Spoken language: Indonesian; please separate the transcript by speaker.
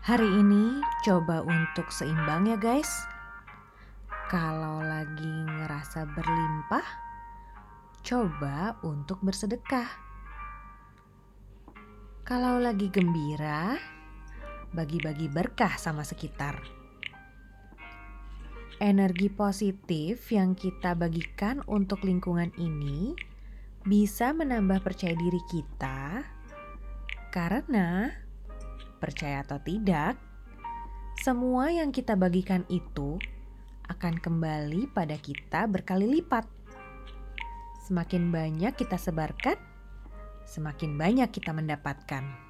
Speaker 1: Hari ini coba untuk seimbang ya guys. Kalau lagi ngerasa berlimpah, coba untuk bersedekah. Kalau lagi gembira, bagi-bagi berkah sama sekitar. Energi positif yang kita bagikan untuk lingkungan ini bisa menambah percaya diri kita karena Percaya atau tidak, semua yang kita bagikan itu akan kembali pada kita berkali lipat. Semakin banyak kita sebarkan, semakin banyak kita mendapatkan.